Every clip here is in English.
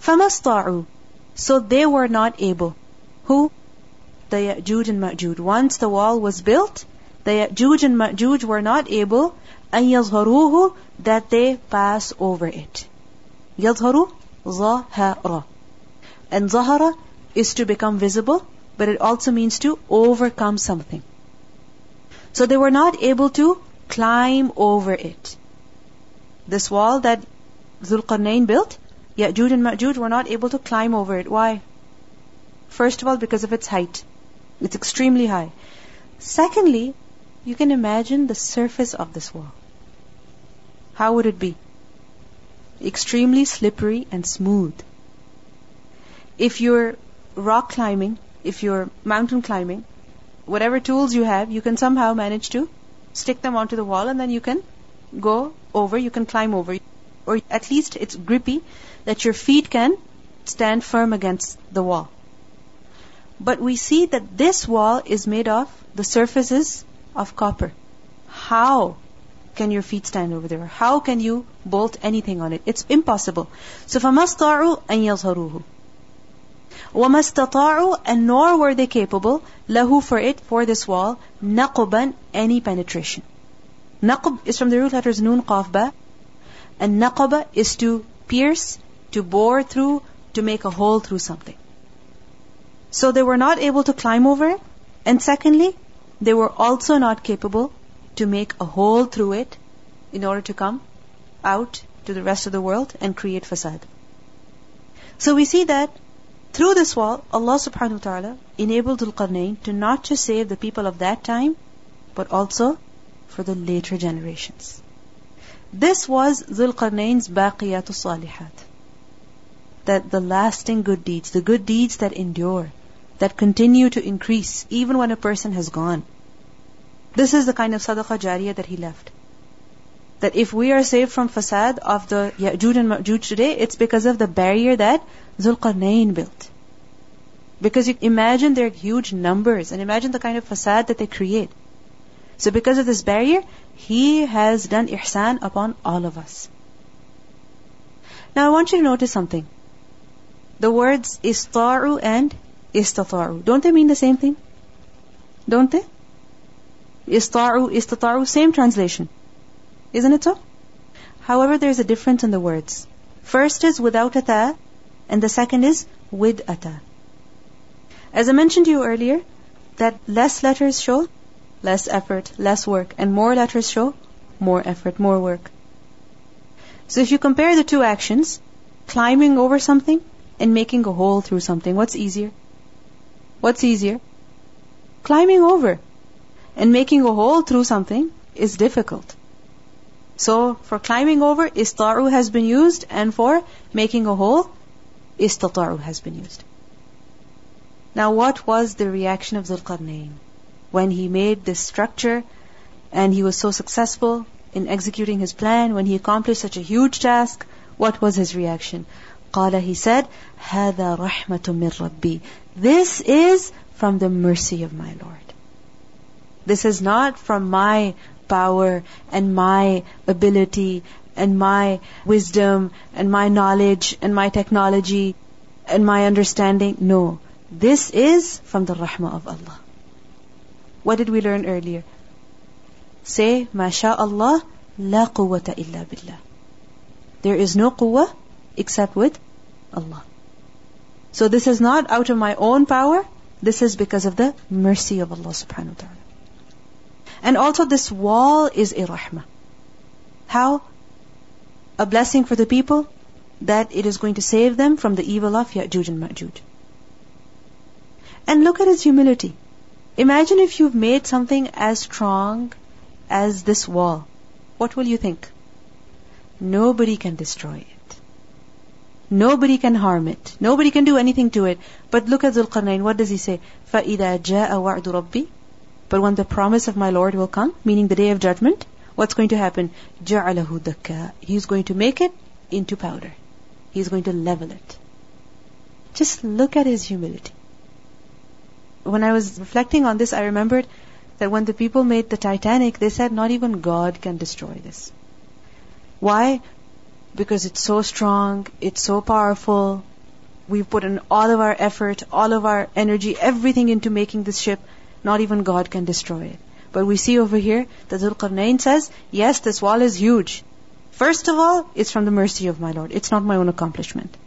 فَمَسْطَعُوا So they were not able. Who? The Ya'juj and Ma'juj. Once the wall was built, the Ya'juj and Ma'juj were not able أن يظهروه that they pass over it. يظهر ظهر. And ظهر is to become visible, but it also means to overcome something. So they were not able to climb over it. This wall that Zulqarnain built, Ya'juj and Ma'juj were not able to climb over it. Why? First of all, because of its height. It's extremely high. Secondly, you can imagine the surface of this wall. How would it be? Extremely slippery and smooth. If you're rock climbing, if you're mountain climbing, whatever tools you have, you can somehow manage to stick them onto the wall and then you can go over, you can climb over Or at least it's grippy that your feet can stand firm against the wall. But we see that this wall is made of, the surface is of copper. How can your feet stand over there? How can you bolt anything on it? It's impossible. So فَمَسْطَعُوا أَن يَظْهَرُوهُ وَمَا اسْتَطَاعُوا And nor were they capable, lahu for it, for this wall, نَقُبًا any penetration. Naqb is from the root letters nun, qaf, ba. and naqaba is to pierce, to bore through, to make a hole through something. So they were not able to climb over it. And secondly, they were also not capable to make a hole through it in order to come out to the rest of the world and create fasad. So we see that through this wall, Allah subhanahu wa ta'ala enabled Dhul to not just save the people of that time, but also for the later generations. This was Dhul Qarnayn's Baqiyatu Salihat. That the lasting good deeds, the good deeds that endure, that continue to increase even when a person has gone. This is the kind of sadaqah jariyah that he left. That if we are saved from fasad of the Ya'juj and Ma'juj today, it's because of the barrier that Zulqarnain built. Because you imagine their huge numbers and imagine the kind of fasad that they create. So because of this barrier, he has done ihsan upon all of us. Now I want you to notice something. The words ista'u and istata'u. Don't they mean the same thing? Don't they? Ista'u, istata'u, same translation. Isn't it so? However, there's a difference in the words. First is without a ta, and the second is with a ta. As I mentioned to you earlier, that less letters show less effort, less work, and more letters show more effort, more work. So if you compare the two actions, climbing over something and making a hole through something, what's easier? What's easier? Climbing over and making a hole through something is difficult. So for climbing over, ista'u has been used, and for making a hole, istata'u has been used. Now what was the reaction of Zulqarnain when he made this structure and he was so successful in executing his plan, when he accomplished such a huge task? What was his reaction? قال he said هذا رحمة من ربي This is from the mercy of my Lord. This is not from my power and my ability and my wisdom and my knowledge and my technology and my understanding. No. This is from the rahmah of Allah. What did we learn earlier? Say, MashaAllah, la quwwata illa billah. There is no quwwah except with Allah. So this is not out of my own power. This is because of the mercy of Allah subhanahu wa ta'ala. And also this wall is a rahmah. How? A blessing for the people that it is going to save them from the evil of Ya'juj and Ma'juj. And look at his humility. Imagine if you've made something as strong as this wall. What will you think? Nobody can destroy it. Nobody can harm it. Nobody can do anything to it. But look at Zulqarnain. What does he say? فَإِذَا جَاءَ وَعْدُ رَبِّي But when the promise of my Lord will come, meaning the day of judgment, what's going to happen? جَعَلَهُ دَكَّا He's going to make it into powder. He's going to level it. Just look at his humility. When I was reflecting on this, I remembered that when the people made the Titanic, they said not even God can destroy this. Why? Because it's so strong, it's so powerful, We've put in all of our effort, all of our energy, everything into making this ship. Not even God can destroy it. But we see over here that Dhul says, yes, this wall is huge. First of all, it's from the mercy of my Lord. It's not my own accomplishment.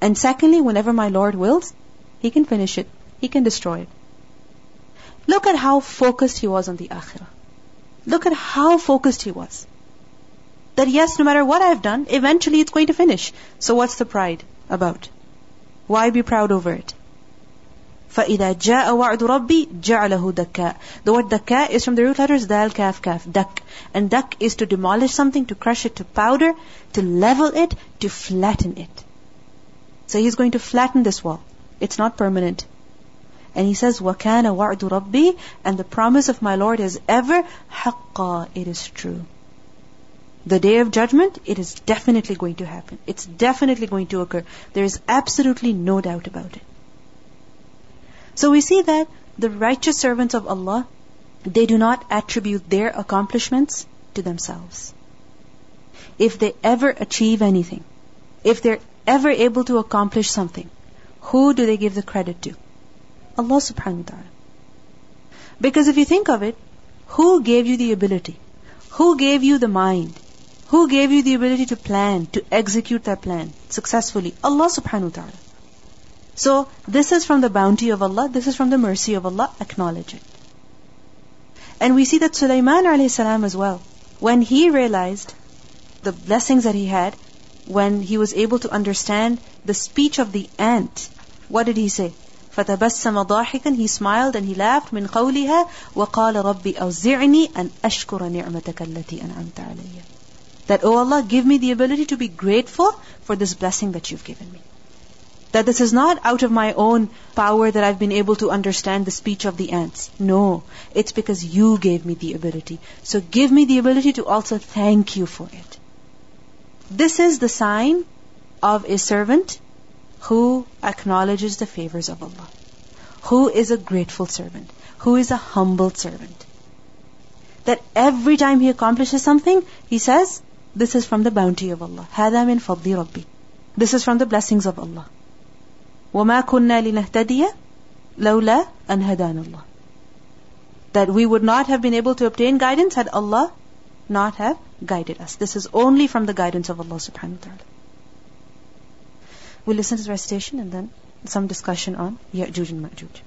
And secondly, whenever my Lord wills, He can finish it He can destroy it. Look at how focused he was on the akhirah. Look at how focused he was. That yes, no matter what I've done, eventually it's going to finish. So what's the pride about? Why be proud over it? فإذا جاء وعد ربي جعله دكاء. The word دكاء is from the root letters dal, kaf, kaf, dak. And dak is to demolish something, to crush it to powder, to level it, to flatten it. So he's going to flatten this wall. It's not permanent. And he says, وَكَانَ وَعْدُ رَبِّي And the promise of my Lord is ever حَقًّا It is true. The day of judgment, it is definitely going to happen. It's definitely going to occur. There is absolutely no doubt about it. So we see that the righteous servants of Allah, they do not attribute their accomplishments to themselves. If they ever achieve anything, if they're ever able to accomplish something, who do they give the credit to? Allah subhanahu wa ta'ala. Because if you think of it, who gave you the ability? Who gave you the mind? Who gave you the ability to plan, to execute that plan successfully? Allah subhanahu wa ta'ala. So, this is from the bounty of Allah, this is from the mercy of Allah, acknowledge it. And we see that Sulaiman alayhi salam as well, when he realized the blessings that he had, when he was able to understand the speech of the ant, what did he say? فتبسم ضاحكا he smiled and he laughed من قولها وقال ربي أوزعني أن أشكر نعمتك التي أنعمت علي that oh Allah give me the ability to be grateful for this blessing that you've given me that this is not out of my own power that I've been able to understand the speech of the ants no it's because you gave me the ability so give me the ability to also thank you for it this is the sign of a servant who acknowledges the favors of Allah, who is a grateful servant, who is a humble servant. That every time he accomplishes something, he says, This is from the bounty of Allah. هذا من فضل ربي. This is from the blessings of Allah. وما كنا لنهتدي لولا أن هدانا الله. That we would not have been able to obtain guidance had Allah not have guided us. This is only from the guidance of Allah subhanahu wa ta'ala. We'll listen to the recitation and then some discussion on Ya'juj and Ma'juj.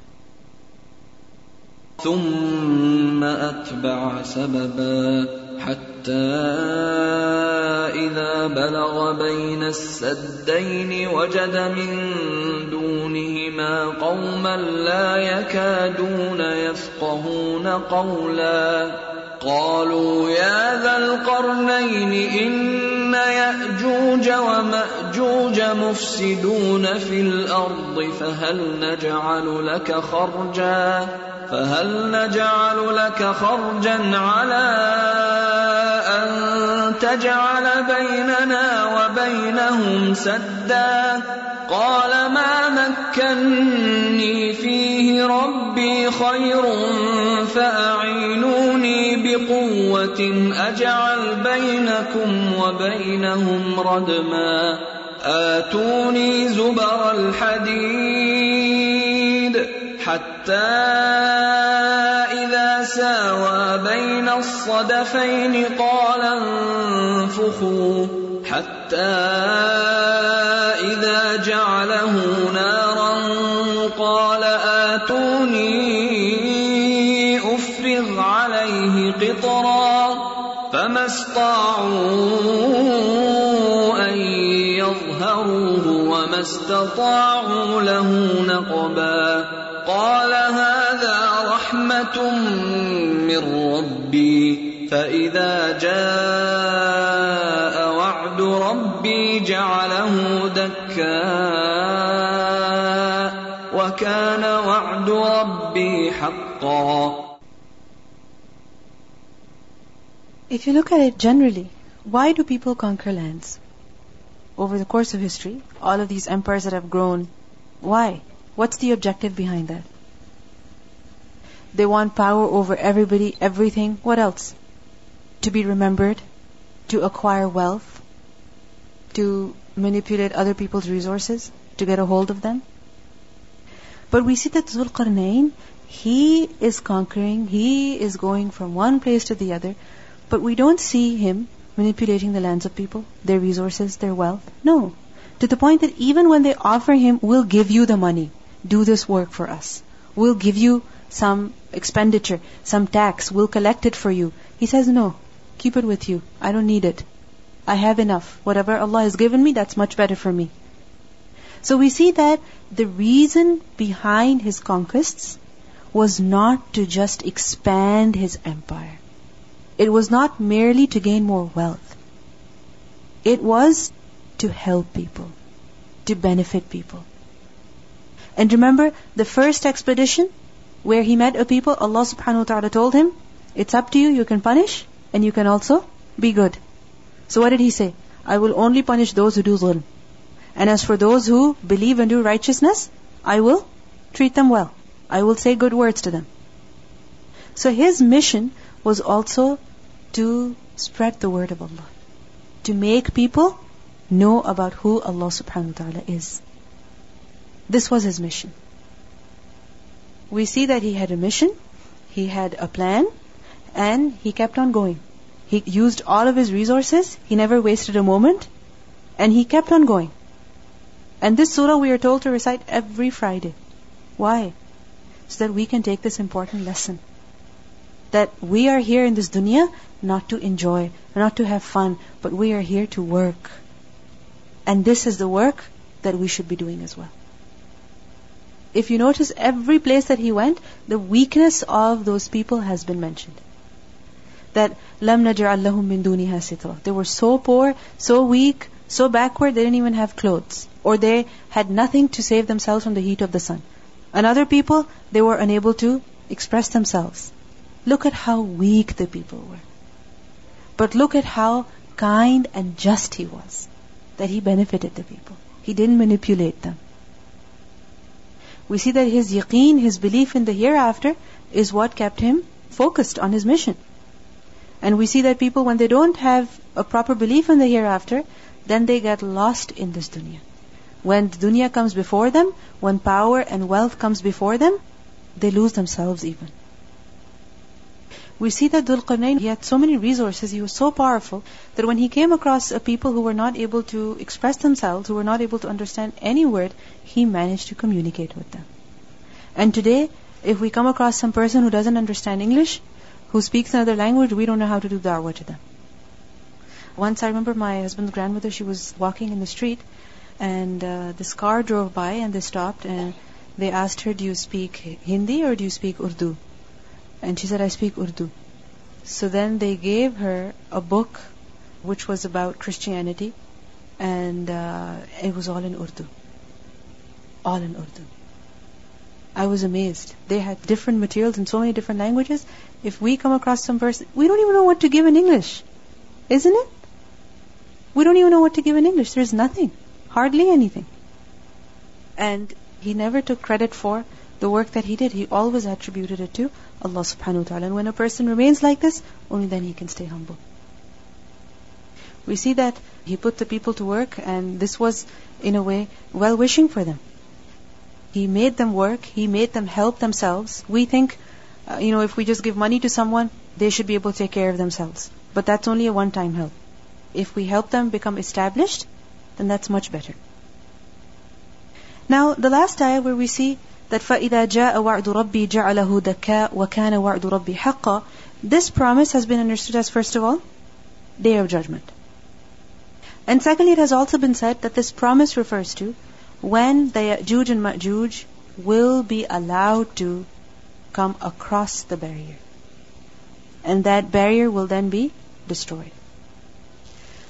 ثم أتبع سببا حتى إذا بلغ بين السدين وجد من دونهما قوما لا يكادون يفقهون قولا قالوا يا ذا القرنين إن يأجوج ومأجوج مفسدون في الأرض فهل نجعل لك خرجا؟ فهل نجعل لك خرجا على أن تجعل بيننا وبينهم سدا؟ قال ما مكني فيه ربي خير فأعينوني بقوة أجعل بينكم وبينهم ردما. آتوني زبر الحديد حتى إذا ساوى بين الصدفين قال انفخوا حتى إذا جعله نارا قال آتوني أستطاعوا أن يظهروه وما استطاعوا له نقبا. قال هذا رحمة من ربي. فإذا جاء وعد ربي جعله دكاء. وكان وعد ربي حقا. If you look at it generally, why do people conquer lands? Over the course of history, all of these empires that have grown, why? What's the objective behind that? They want power over everybody, everything. What else? to be remembered, to acquire wealth, to manipulate other people's resources to get a hold of them. But we see that Zulqarnain, he is conquering, he is going from one place to the other, but we don't see him manipulating the lands of people, their resources, their wealth. No. To the point that even when they offer him, we'll give you the money, do this work for us. We'll give you some expenditure, some tax, we'll collect it for you. He says, no, keep it with you. I don't need it. I have enough. Whatever Allah has given me, that's much better for me. So we see that the reason behind his conquests was not to just expand his empire. It was not merely to gain more wealth. It was to help people, to benefit people. And remember the first expedition where he met a people, Allah subhanahu wa ta'ala told him, it's up to you, you can punish and you can also be good. So what did he say? I will only punish those who do dhulm. And as for those who believe and do righteousness, I will treat them well. I will say good words to them. So his mission was also to spread the word of Allah. To make people know about who Allah subhanahu wa ta'ala is. This was his mission. We see that he had a mission, he had a plan, and he kept on going. He used all of his resources, he never wasted a moment, and he kept on going. And this surah we are told to recite every Friday. Why? So that we can take this important lesson. That we are here in this dunya not to enjoy, not to have fun, but we are here to work. And this is the work that we should be doing as well. If you notice, every place that he went, the weakness of those people has been mentioned. That lam lahum min duniha sitra. They were so poor, so weak, so backward, they didn't even have clothes. Or they had nothing to save themselves from the heat of the sun. And other people, they were unable to express themselves. Look at how weak the people were. But look at how kind and just he was. That he benefited the people. He didn't manipulate them. We see that his yaqeen, his belief in the hereafter, is what kept him focused on his mission. And we see that people, when they don't have a proper belief in the hereafter, then they get lost in this dunya. When dunya comes before them, when power and wealth comes before them, they lose themselves even we see that Dhul Qarnayn, he had so many resources, he was so powerful, that when he came across a people who were not able to express themselves, who were not able to understand any word, he managed to communicate with them. And today, if we come across some person who doesn't understand English, who speaks another language, we don't know how to do da'wah to them. Once I remember my husband's grandmother, she was walking in the street, and uh, this car drove by and they stopped and they asked her, Do you speak Hindi or do you speak Urdu? And she said, I speak Urdu. So then they gave her a book which was about Christianity, and uh, it was all in Urdu. All in Urdu. I was amazed. They had different materials in so many different languages. If we come across some verse, we don't even know what to give in English. Isn't it? We don't even know what to give in English. There's nothing. Hardly anything. And he never took credit for the work that he did, he always attributed it to Allah subhanahu wa ta'ala. And when a person remains like this, only then he can stay humble. We see that he put the people to work and this was, in a way, well wishing for them. He made them work, he made them help themselves. We think, uh, you know, if we just give money to someone, they should be able to take care of themselves. But that's only a one time help. If we help them become established, then that's much better. Now, the last ayah where we see that فَإِذَا جَاءَ وَعْدُ رَبِّي جَعَلَهُ دَكَّاء وَكَانَ وَعْدُ رَبِّي حَقًّا This promise has been understood as first of all, Day of Judgment. And secondly, it has also been said that this promise refers to when the Ya'juj and Ma'juj will be allowed to come across the barrier. And that barrier will then be destroyed.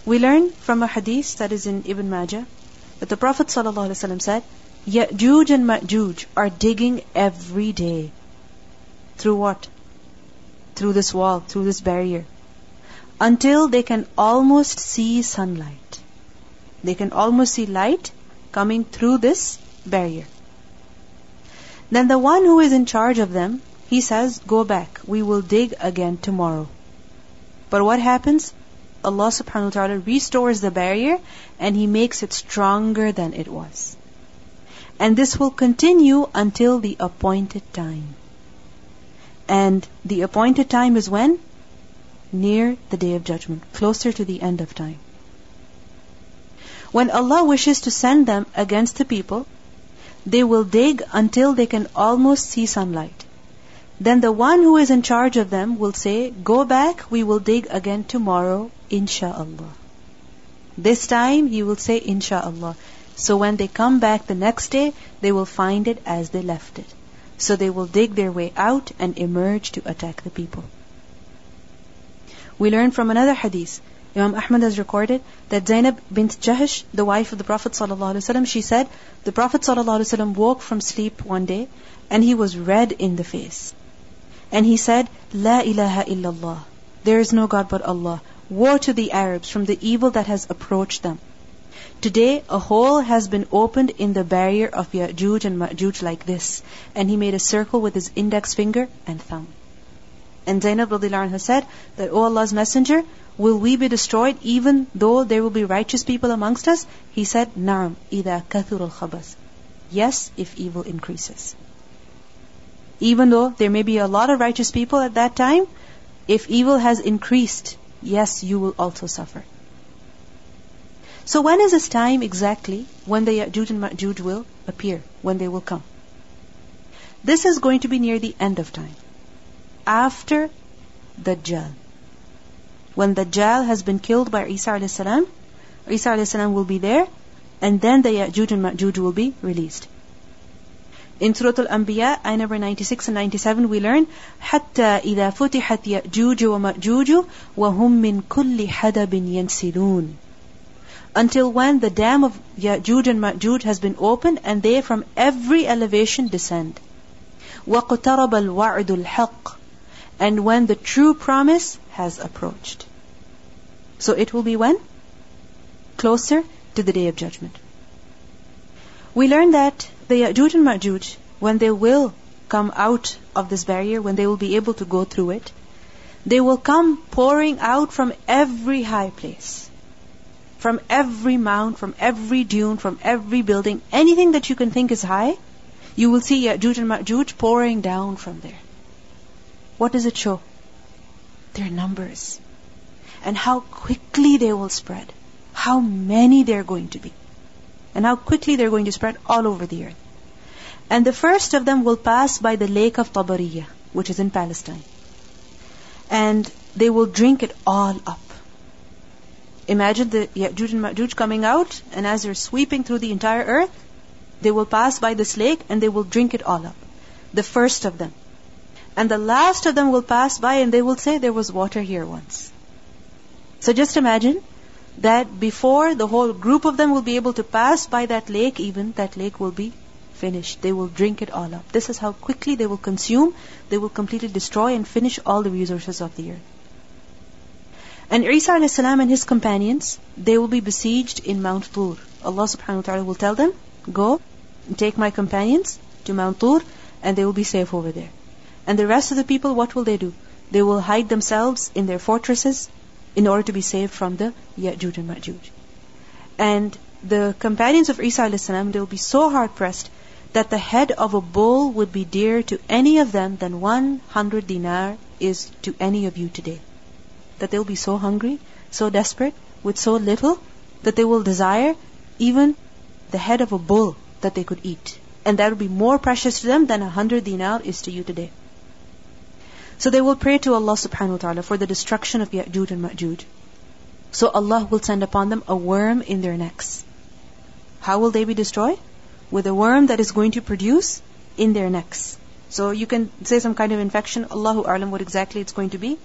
We learn from a hadith that is in Ibn Majah that the Prophet ﷺ said, Ya'juj and Ma'juj are digging every day. Through what? Through this wall, through this barrier. Until they can almost see sunlight. They can almost see light coming through this barrier. Then the one who is in charge of them, he says, Go back, we will dig again tomorrow. But what happens? Allah subhanahu wa ta'ala restores the barrier and He makes it stronger than it was. And this will continue until the appointed time. And the appointed time is when? Near the day of judgment, closer to the end of time. When Allah wishes to send them against the people, they will dig until they can almost see sunlight. Then the one who is in charge of them will say, Go back, we will dig again tomorrow, insha'Allah. This time he will say, insha'Allah. So when they come back the next day, they will find it as they left it. So they will dig their way out and emerge to attack the people. We learn from another hadith. Imam Ahmad has recorded that Zainab bint Jahash, the wife of the Prophet ﷺ, she said, the Prophet ﷺ woke from sleep one day and he was red in the face. And he said, La ilaha illallah. There is no God but Allah. Woe to the Arabs from the evil that has approached them. Today, a hole has been opened in the barrier of Ya'juj and Ma'juj like this. And he made a circle with his index finger and thumb. And Zainab anha said that, O Allah's Messenger, will we be destroyed even though there will be righteous people amongst us? He said, Naam, ida kathur al khabas. Yes, if evil increases. Even though there may be a lot of righteous people at that time, if evil has increased, yes, you will also suffer. So when is this time exactly when the Ya'juj and Ma'juj will appear, when they will come? This is going to be near the end of time, after Dajjal. When Dajjal has been killed by Isa alayhi salam, Isa alayhi salam will be there, and then the Ya'juj and Ma'juj will be released. In Surah Al-Anbiya, ayah number 96 and 97, we learn, حَتَّى إِذَا فُتِحَتْ يَأْجُوجُ وَمَأْجُوجُ وَهُمْ مِنْ كُلِّ حَدَبٍ يَنْسِلُونَ Until when the dam of Ya'juj and Ma'juj has been opened and they from every elevation descend. وَقْتَرَبَ الْوَعْدُ الْحَقِّ And when the true promise has approached. So it will be when? Closer to the day of judgment. We learn that the Ya'juj and Ma'juj, when they will come out of this barrier, when they will be able to go through it, they will come pouring out from every high place. From every mound, from every dune, from every building, anything that you can think is high, you will see Ya'juj and Ma'juj pouring down from there. What does it show? Their numbers. And how quickly they will spread. How many they're going to be and how quickly they're going to spread all over the earth. And the first of them will pass by the lake of Tabariya, which is in Palestine. And they will drink it all up. Imagine the Ya'juj and Ma'juj coming out, and as they're sweeping through the entire earth, they will pass by this lake and they will drink it all up. The first of them. And the last of them will pass by and they will say, There was water here once. So just imagine that before the whole group of them will be able to pass by that lake, even that lake will be finished. They will drink it all up. This is how quickly they will consume, they will completely destroy and finish all the resources of the earth. And Isa a.s. and his companions, they will be besieged in Mount Tur. Allah subhanahu wa ta'ala will tell them, Go, take my companions to Mount Tur, and they will be safe over there. And the rest of the people, what will they do? They will hide themselves in their fortresses, in order to be saved from the Ya'juj and Ma'juj. And the companions of Isa a.s., they will be so hard pressed that the head of a bull would be dearer to any of them than 100 dinar is to any of you today. That they'll be so hungry, so desperate, with so little, that they will desire even the head of a bull that they could eat. And that will be more precious to them than a hundred dinar is to you today. So they will pray to Allah subhanahu wa ta'ala for the destruction of Ya'juj and Ma'juj. So Allah will send upon them a worm in their necks. How will they be destroyed? With a worm that is going to produce in their necks. So you can say some kind of infection, Allahu A'lam what exactly it's going to be.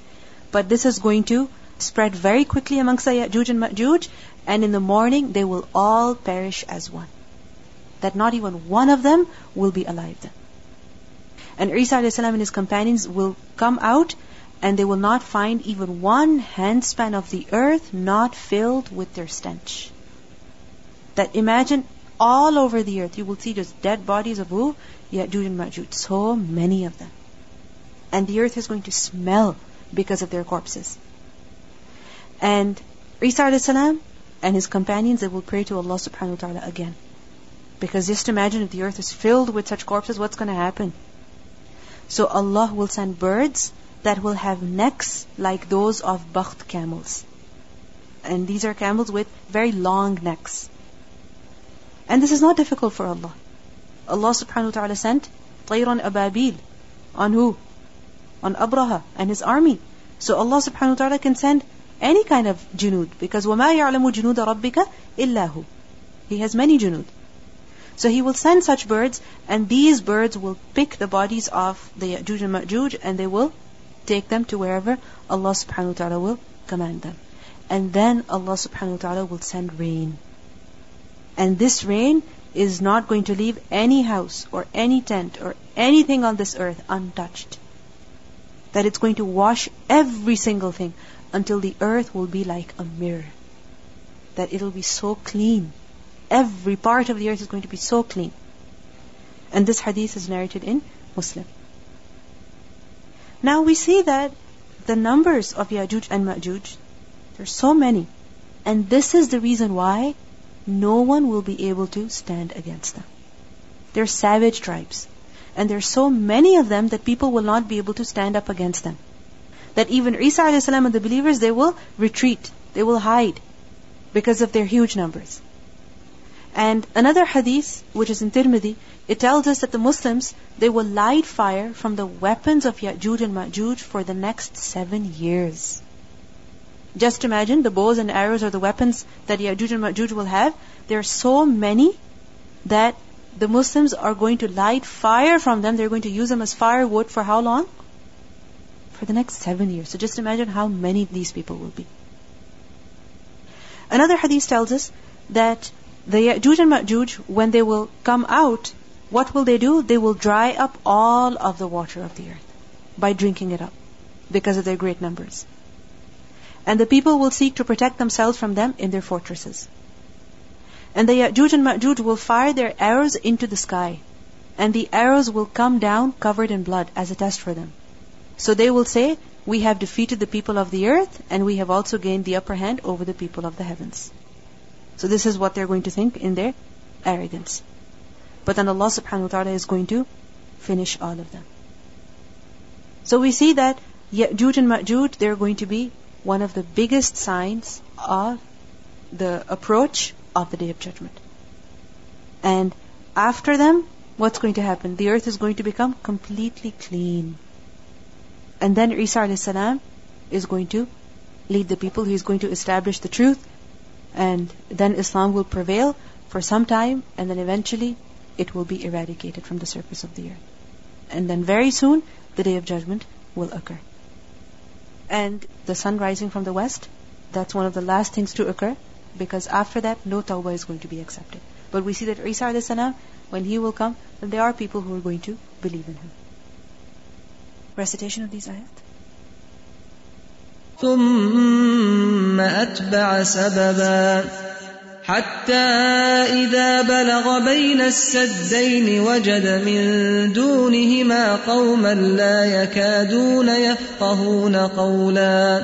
But this is going to spread very quickly amongst the Ya'juj and Ma'juj, and in the morning they will all perish as one. That not even one of them will be alive then. And Isa a.s. and his companions will come out and they will not find even one handspan of the earth not filled with their stench. That imagine all over the earth you will see just dead bodies of who? Ya'juj and Ma'juj. So many of them. And the earth is going to smell because of their corpses. And Isa salam and his companions, they will pray to Allah subhanahu wa ta'ala again. Because just imagine if the earth is filled with such corpses, what's going to happen? So Allah will send birds that will have necks like those of bakht camels. And these are camels with very long necks. And this is not difficult for Allah. Allah subhanahu wa ta'ala sent Tayran Ababil on who? On Abraha and his army. So Allah subhanahu wa ta'ala can send any kind of junud because وَمَا يَعْلَمُ جُنُودَ رَبِّكَ إِلَّا هُ He has many junud. So he will send such birds and these birds will pick the bodies of the Ya'juj and Ma'juj and they will take them to wherever Allah subhanahu wa ta'ala will command them. And then Allah subhanahu wa ta'ala will send rain. And this rain is not going to leave any house or any tent or anything on this earth untouched. That it's going to wash every single thing until the earth will be like a mirror. That it'll be so clean. Every part of the earth is going to be so clean. And this hadith is narrated in Muslim. Now we see that the numbers of Yajuj and Majuj, there's so many. And this is the reason why no one will be able to stand against them. They're savage tribes. And there are so many of them that people will not be able to stand up against them. That even Isa and the believers, they will retreat. They will hide because of their huge numbers. And another hadith, which is in Tirmidhi, it tells us that the Muslims, they will light fire from the weapons of Ya'juj and Ma'juj for the next seven years. Just imagine the bows and arrows or the weapons that Ya'juj and Ma'juj will have. There are so many that the Muslims are going to light fire from them. They're going to use them as firewood for how long? For the next seven years. So just imagine how many these people will be. Another hadith tells us that the Ya'juj and Ma'juj, when they will come out, what will they do? They will dry up all of the water of the earth by drinking it up because of their great numbers. And the people will seek to protect themselves from them in their fortresses. And the Ya'juj and Ma'juj will fire their arrows into the sky. And the arrows will come down covered in blood as a test for them. So they will say, We have defeated the people of the earth, and we have also gained the upper hand over the people of the heavens. So this is what they're going to think in their arrogance. But then Allah subhanahu wa ta'ala is going to finish all of them. So we see that Ya'juj and Ma'juj, they're going to be one of the biggest signs of the approach of the Day of Judgment. And after them, what's going to happen? The earth is going to become completely clean. And then Isa is going to lead the people. He's going to establish the truth. And then Islam will prevail for some time. And then eventually it will be eradicated from the surface of the earth. And then very soon, the Day of Judgment will occur and the sun rising from the west, that's one of the last things to occur because after that, no tawbah is going to be accepted. But we see that Isa a.s., when he will come, then there are people who are going to believe in him. Recitation of these ayat. ثم أتبع سببا حتى إذا بلغ بين السدين وجد من دونهما قوما لا يكادون يفقهون قولا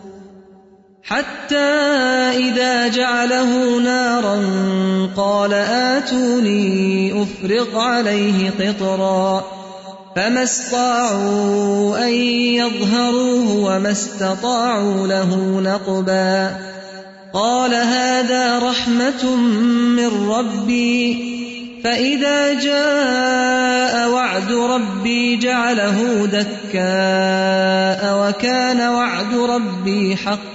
حتى إذا جعله نارا قال آتوني أفرغ عليه قطرا فما استطاعوا أن يظهروه وما استطاعوا له نقبا قال هذا رحمة من ربي فإذا جاء وعد ربي جعله دكاء وكان وعد ربي